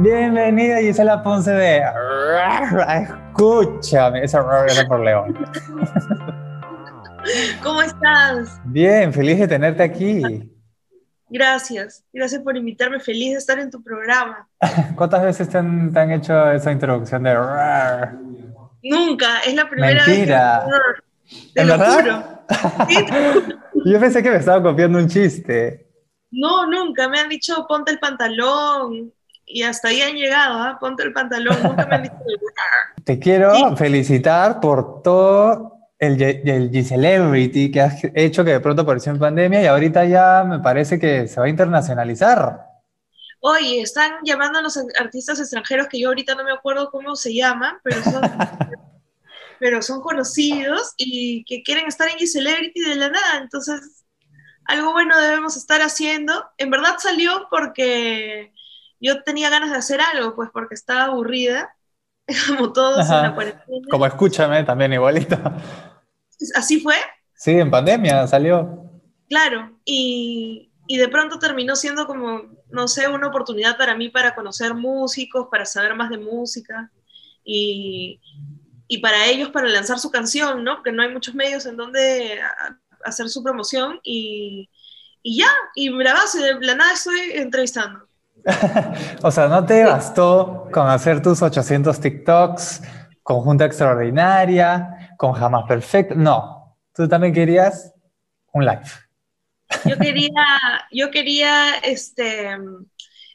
Bienvenida Gisela Ponce de... Escúchame, ese era por León. ¿Cómo estás? Bien, feliz de tenerte aquí. Gracias, gracias por invitarme, feliz de estar en tu programa. ¿Cuántas veces te han, hecho esa introducción de... Nunca, es la primera Mentira. vez Te lo juro. Yo pensé que me estaba copiando un chiste. No, nunca, me han dicho ponte el pantalón, y hasta ahí han llegado, ¿ah? ponte el pantalón, nunca me han dicho Te quiero felicitar por todo el, el G-Celebrity que has hecho, que de pronto apareció en pandemia y ahorita ya me parece que se va a internacionalizar. Oye, están llamando a los artistas extranjeros que yo ahorita no me acuerdo cómo se llaman, pero son, pero son conocidos y que quieren estar en G-Celebrity de la nada. Entonces, algo bueno debemos estar haciendo. En verdad salió porque yo tenía ganas de hacer algo, pues porque estaba aburrida, como todos en la cuarentena. Como escúchame, también igualito. ¿Así fue? Sí, en pandemia salió. Claro, y, y de pronto terminó siendo como, no sé, una oportunidad para mí para conocer músicos, para saber más de música y, y para ellos para lanzar su canción, ¿no? Porque no hay muchos medios en donde hacer su promoción y, y ya, y la base de la nada estoy entrevistando. o sea, ¿no te bastó con hacer tus 800 TikToks, con Junta Extraordinaria, con Jamás Perfecto? No, tú también querías un live. Yo quería, yo quería, este,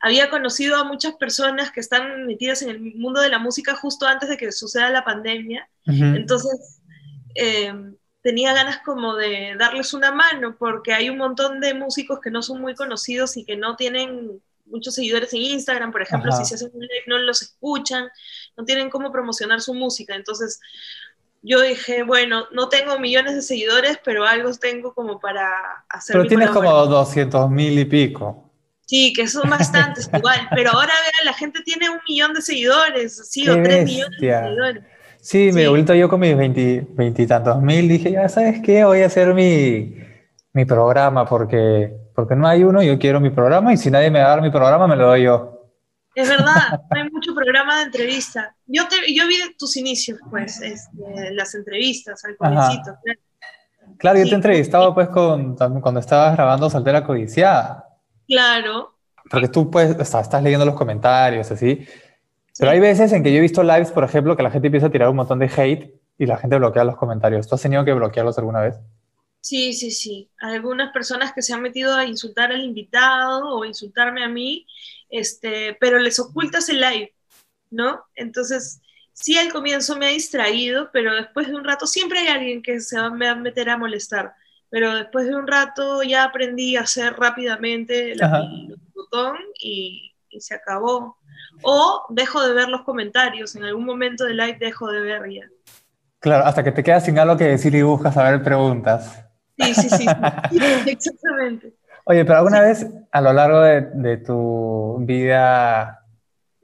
había conocido a muchas personas que están metidas en el mundo de la música justo antes de que suceda la pandemia. Entonces, eh, tenía ganas como de darles una mano, porque hay un montón de músicos que no son muy conocidos y que no tienen muchos seguidores en Instagram, por ejemplo, si se hacen un live no los escuchan, no tienen cómo promocionar su música. Entonces yo dije, bueno, no tengo millones de seguidores, pero algo tengo como para hacer. Pero tienes como 200 mil y pico. Sí, que son bastantes igual, pero ahora vean, la gente tiene un millón de seguidores, sí, o tres millones de seguidores. Sí, me he vuelto yo con mis veintitantos mil, dije, ya sabes qué, voy a hacer mi, mi programa porque porque no hay uno, yo quiero mi programa y si nadie me va a dar mi programa, me lo doy yo. Es verdad, no hay mucho programa de entrevista. Yo, te, yo vi tus inicios, pues, este, las entrevistas al codicito. Claro, yo te he entrevistado, pues, con, cuando estabas grabando Saltera Codiciada. Claro. Porque tú, pues, estás, estás leyendo los comentarios, así. Pero hay veces en que yo he visto lives, por ejemplo, que la gente empieza a tirar un montón de hate y la gente bloquea los comentarios. ¿Tú has tenido que bloquearlos alguna vez? Sí, sí, sí. Algunas personas que se han metido a insultar al invitado o insultarme a mí, este, pero les ocultas el live, ¿no? Entonces, sí al comienzo me ha distraído, pero después de un rato siempre hay alguien que se va a meter a molestar, pero después de un rato ya aprendí a hacer rápidamente el botón y, y, se acabó. O dejo de ver los comentarios, en algún momento del live dejo de ver ya. Claro, hasta que te quedas sin algo que decir y buscas saber preguntas. Sí, sí, sí, exactamente. Oye, pero alguna vez a lo largo de, tu vida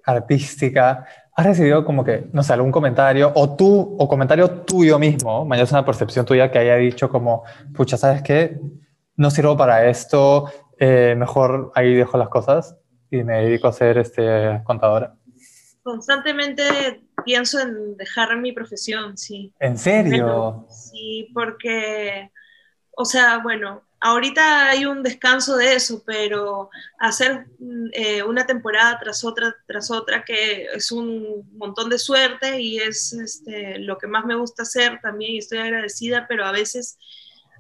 artística, ¿has recibido como que, no sé, algún comentario o tú, o comentario tuyo mismo, mañana es una percepción tuya que haya dicho como, pucha, ¿sabes qué? No sirvo para esto, eh, mejor ahí dejo las cosas y me dedico a ser este, contadora. Constantemente pienso en dejar mi profesión, sí. ¿En serio? sí, porque o sea, bueno, ahorita hay un descanso de eso, pero hacer eh, una temporada tras otra, tras otra, que es un montón de suerte y es este, lo que más me gusta hacer también y estoy agradecida, pero a veces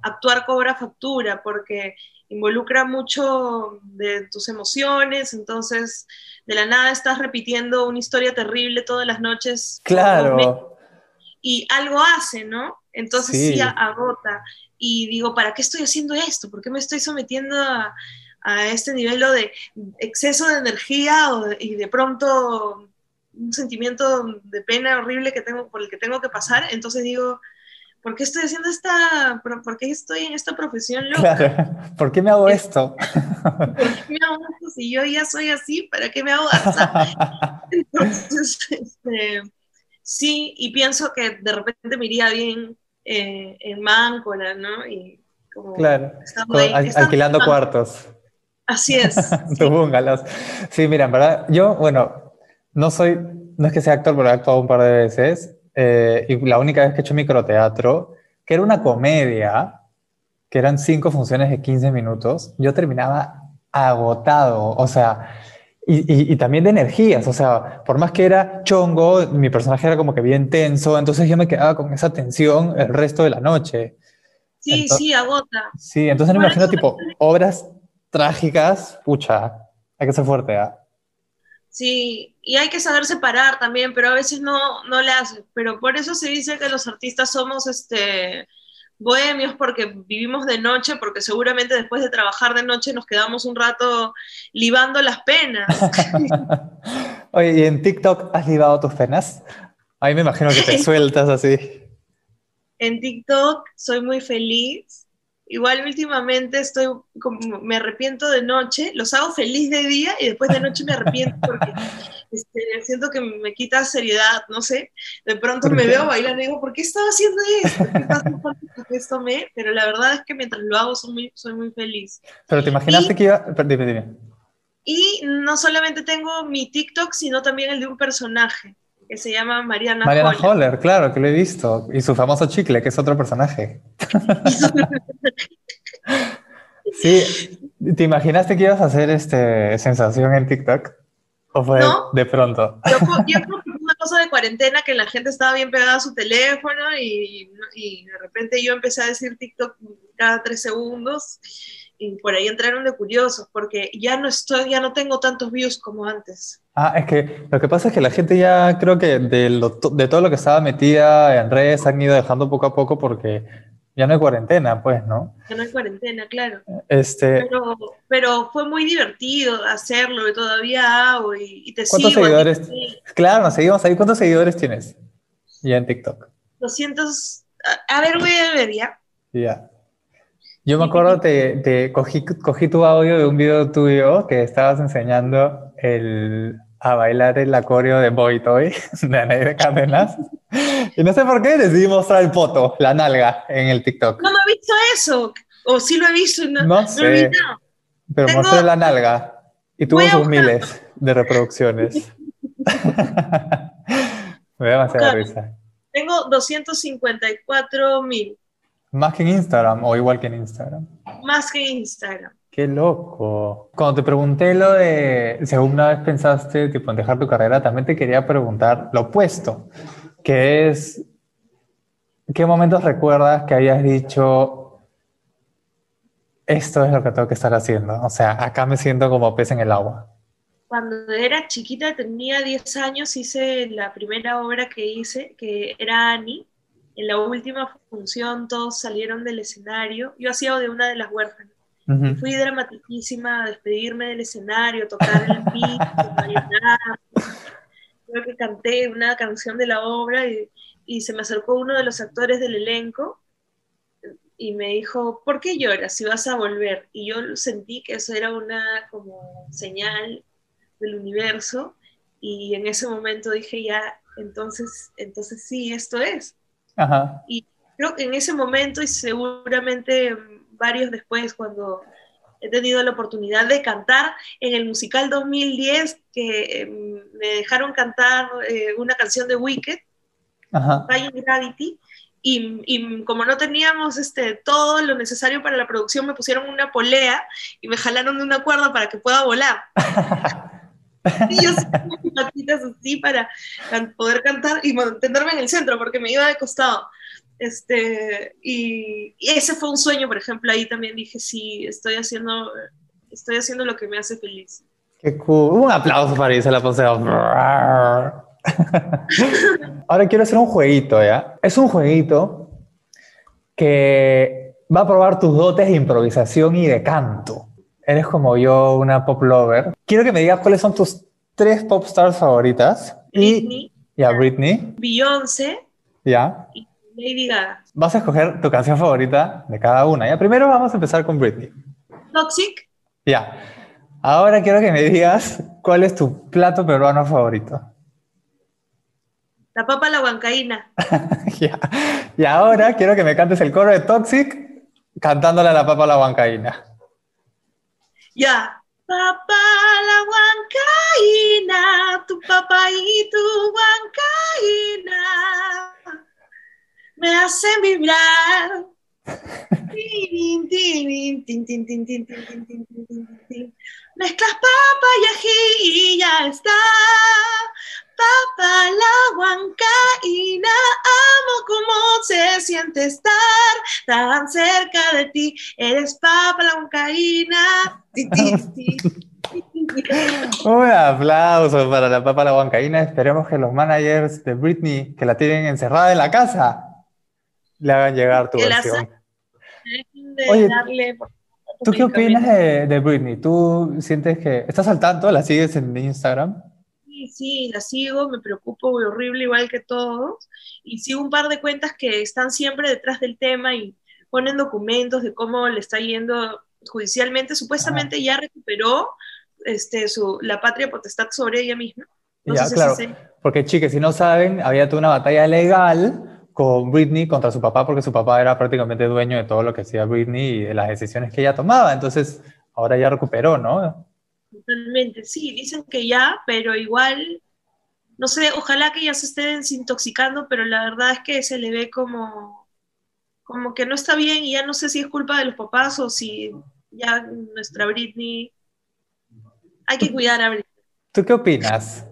actuar cobra factura porque involucra mucho de tus emociones, entonces de la nada estás repitiendo una historia terrible todas las noches. Claro. Y algo hace, ¿no? Entonces sí agota y digo, ¿para qué estoy haciendo esto? ¿Por qué me estoy sometiendo a, este nivel de exceso de energía y de pronto un sentimiento de pena horrible que tengo, por el que tengo que pasar? Entonces digo, ¿por qué estoy haciendo esta, por qué estoy en esta profesión loca? Claro. ¿Por qué me hago esto? ¿Por qué me hago esto si yo ya soy así? ¿Para qué me hago esto? Entonces, este, sí, y pienso que de repente me iría bien eh, en Máncora, ¿no? Y como claro, alquilando cuartos. Así es. tu bungalows. Sí, mira, en verdad, yo, bueno, no soy, no es que sea actor, pero he actuado un par de veces. Eh, y la única vez que he hecho microteatro, que era una comedia, que eran cinco funciones de 15 minutos, yo terminaba agotado, o sea, y, y, también de energías, o sea, por más que era chongo, mi personaje era como que bien tenso, entonces yo me quedaba con esa tensión el resto de la noche. Sí, sí, agota. Sí, entonces me imagino tipo obras trágicas, pucha, hay que ser fuerte, ¿ah? Sí, y hay que saber separar también, pero a veces no, no le hace. Pero por eso se dice que los artistas somos este, bohemios porque vivimos de noche, porque seguramente después de trabajar de noche nos quedamos un rato libando las penas. Oye, ¿y en TikTok has libado tus penas? Ahí me imagino que te sueltas así. En TikTok soy muy feliz Igual últimamente estoy, como, me arrepiento de noche, los hago feliz de día y después de noche me arrepiento porque este, siento que me quita seriedad, no sé. De pronto me veo bailando y digo, ¿por qué estaba haciendo esto? ¿Qué pasó esto me? Pero la verdad es que mientras lo hago soy muy, soy muy feliz. Pero te imaginaste que iba... Dime, dime. Y no solamente tengo mi TikTok, sino también el de un personaje que se llama Mariana, Mariana Holler. claro, que lo he visto. Y su famoso chicle, que es otro personaje. sí, ¿te imaginaste que ibas a hacer este, sensación en TikTok? ¿O fue de pronto? Yo, yo, creo que fue una cosa de cuarentena que la gente estaba bien pegada a su teléfono y, y de repente yo empecé a decir TikTok cada tres segundos y por ahí entraron de curiosos, porque ya no estoy, ya no tengo tantos views como antes. Ah, es que lo que pasa es que la gente ya creo que de, de todo lo que estaba metida en redes han ido dejando poco a poco porque ya no hay cuarentena, pues, ¿no? Ya no hay cuarentena, claro. Este... Pero, pero fue muy divertido hacerlo, y todavía hago y, te ¿Cuántos seguidores? Claro, nos seguimos ahí. ¿Cuántos seguidores tienes ya en TikTok? 200, a, a ver, voy a ver ya. Ya. Yo me acuerdo, te, te cogí, cogí, tu audio de un video tuyo que estabas enseñando el, a bailar el acorio de Boy Toy de Anaide Cárdenas. Y no sé por qué decidí mostrar el foto, la nalga, en el TikTok. No me he visto eso. O sí lo he visto. No, no sé. pero mostré la nalga y tuvo sus miles de reproducciones. me da demasiada risa. Tengo 254 mil. ¿Más que en Instagram o igual que en Instagram? Más que en Instagram. Qué loco. Cuando te pregunté lo de si alguna vez pensaste tipo, en dejar tu carrera, también te quería preguntar lo opuesto, que es, ¿qué momentos recuerdas que hayas dicho, esto es lo que tengo que estar haciendo? O sea, acá me siento como pez en el agua. Cuando era chiquita, tenía 10 años, hice la primera obra que hice, que era Annie en la última función todos salieron del escenario. Yo hacía de una de las huérfanas. Fui dramaticísima a despedirme del escenario, tocar el piso, bailar. Creo que canté una canción de la obra y, y, se me acercó uno de los actores del elenco y me dijo, ¿por qué lloras si vas a volver? Y yo sentí que eso era una como señal del universo y en ese momento dije ya, entonces, entonces sí, esto es. Y creo que en ese momento y seguramente varios después, cuando he tenido la oportunidad de cantar en el musical 2010, que em, me dejaron cantar eh, una canción de Wicked, Gravity, y, y, como no teníamos este, todo lo necesario para la producción, me pusieron una polea y me jalaron de una cuerda para que pueda volar. Y yo patitas así para poder cantar y mantenerme en el centro porque me iba de costado. Este, y, ese fue un sueño, por ejemplo, ahí también dije, sí, estoy haciendo, estoy haciendo lo que me hace feliz. Qué cool. Un aplauso para la Poseo. Ahora quiero hacer un jueguito, ¿ya? Es un jueguito que va a probar tus dotes de improvisación y de canto eres como yo, una pop lover. Quiero que me digas cuáles son tus tres pop stars favoritas. Britney. ya, Britney. Beyoncé. Ya. Y Lady Gaga. Vas a escoger tu canción favorita de cada una. Ya, primero vamos a empezar con Britney. Toxic. Ya. Ahora quiero que me digas cuál es tu plato peruano favorito. La papa la huancaína. ya. Y ahora quiero que me cantes el coro de Toxic cantándole a la papa la huancaína. Ya. Papá la huancaína, tu papá y tu huancaína me hacen vibrar. Mezclas papa y ají y ya está. Papa la huancaína, amo cómo se siente estar tan cerca de ti. Eres papa la huancaína. Un aplauso para la papa la huancaína. Esperemos que los managers de Britney que la tienen encerrada en la casa le hagan llegar tu versión. Oye, ¿tú qué opinas de, de, Britney? ¿Tú sientes que estás al tanto? ¿La sigues en Instagram? Sí, sí, la sigo, me preocupo horrible igual que todos. Y sigo un par de cuentas que están siempre detrás del tema y ponen documentos de cómo le está yendo judicialmente. Supuestamente ya recuperó este, su, la patria potestad sobre ella misma. ya, claro. Porque, chicas, si no saben, había toda una batalla legal con Britney contra su papá, porque su papá era prácticamente dueño de todo lo que hacía Britney y de las decisiones que ella tomaba. Entonces, ahora ya recuperó, ¿no? Totalmente, sí, dicen que ya, pero igual, no sé, ojalá que ya se estén desintoxicando, pero la verdad es que se le ve como, como que no está bien y ya no sé si es culpa de los papás o si ya nuestra Britney, hay que cuidar a Britney. ¿Tú qué opinas?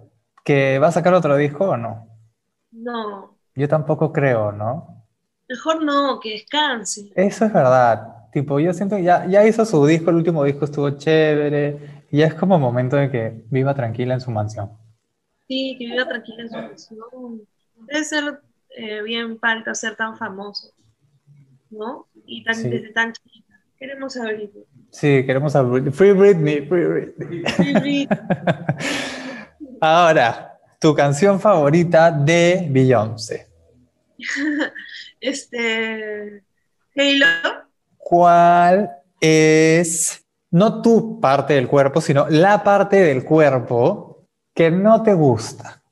¿Que va a sacar otro disco o no? No, yo tampoco creo, ¿no? Mejor no, que descanse. Eso es verdad. Tipo, yo siento que ya, ya hizo su disco, el último disco estuvo chévere, y es como momento de que viva tranquila en su mansión. Sí, que viva tranquila en su mansión. Debe ser eh, bien falta ser tan famoso, ¿no? Y tan, desde tan chiquita. Queremos a Britney. Sí, queremos a Britney. Free Britney, free Britney. Free Britney. Ahora, tu canción favorita de Beyoncé. este. Halo. ¿Cuál es, no tu parte del cuerpo, sino la parte del cuerpo que no te gusta?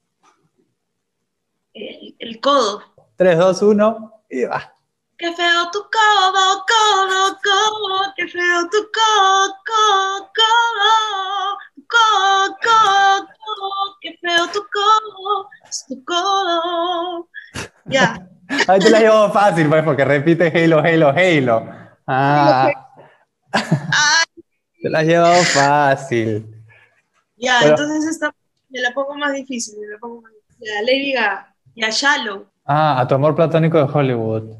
El, codo. 3, 2, 1 y va. Qué feo tu codo, codo, codo, qué feo tu codo, codo, codo, codo, codo, qué feo tu codo, es tu codo. Ya. Ahí te la llevo fácil, pues, porque repite Halo, Halo, Halo. Ah. Te la has llevado fácil. Ya, entonces esta me la pongo más difícil, me la pongo más difícil. Ya, Lady Gaga, ya Shallow. Ah, a tu amor platónico de Hollywood.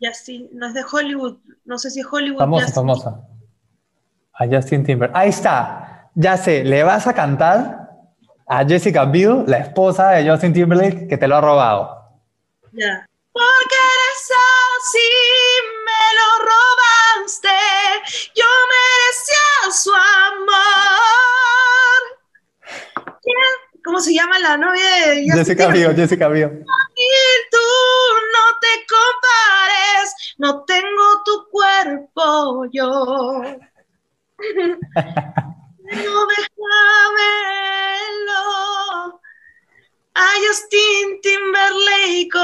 Justin, no es de Hollywood, no sé si es Hollywood. Famosa, famosa. A Justin Timber. Ahí está, ya sé, le vas a cantar a Jessica Biel, la esposa de Justin Timberlake, que te lo ha robado. Ya. Porque eres así, la novia de Jessica Biel, Jessica Biel. Y tú no te compares, no tengo tu cuerpo yo. no déjamelo a Justin Timberlake.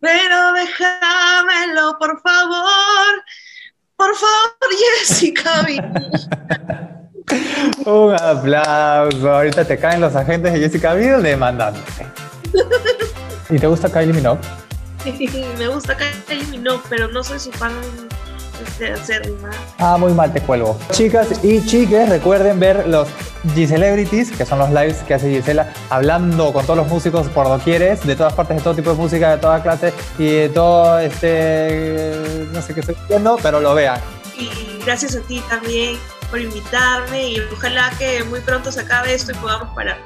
Pero déjamelo, por favor. Por favor, Jessica. Un aplauso. Ahorita te caen los agentes de Jessica Biel demandándote. ¿Y te gusta Kylie Minogue? me gusta Kylie Minogue, pero no soy su fan este, acérrima. Ah, muy mal te cuelgo. Chicas y chiques, recuerden ver los G-Celebrities, que son los lives que hace Gisela, hablando con todos los músicos por doquieres, de todas partes, de todo tipo de música, de toda clase y de todo este. No sé qué estoy diciendo, pero lo vean. Y gracias a ti también por invitarme y ojalá que muy pronto se acabe esto y podamos parar.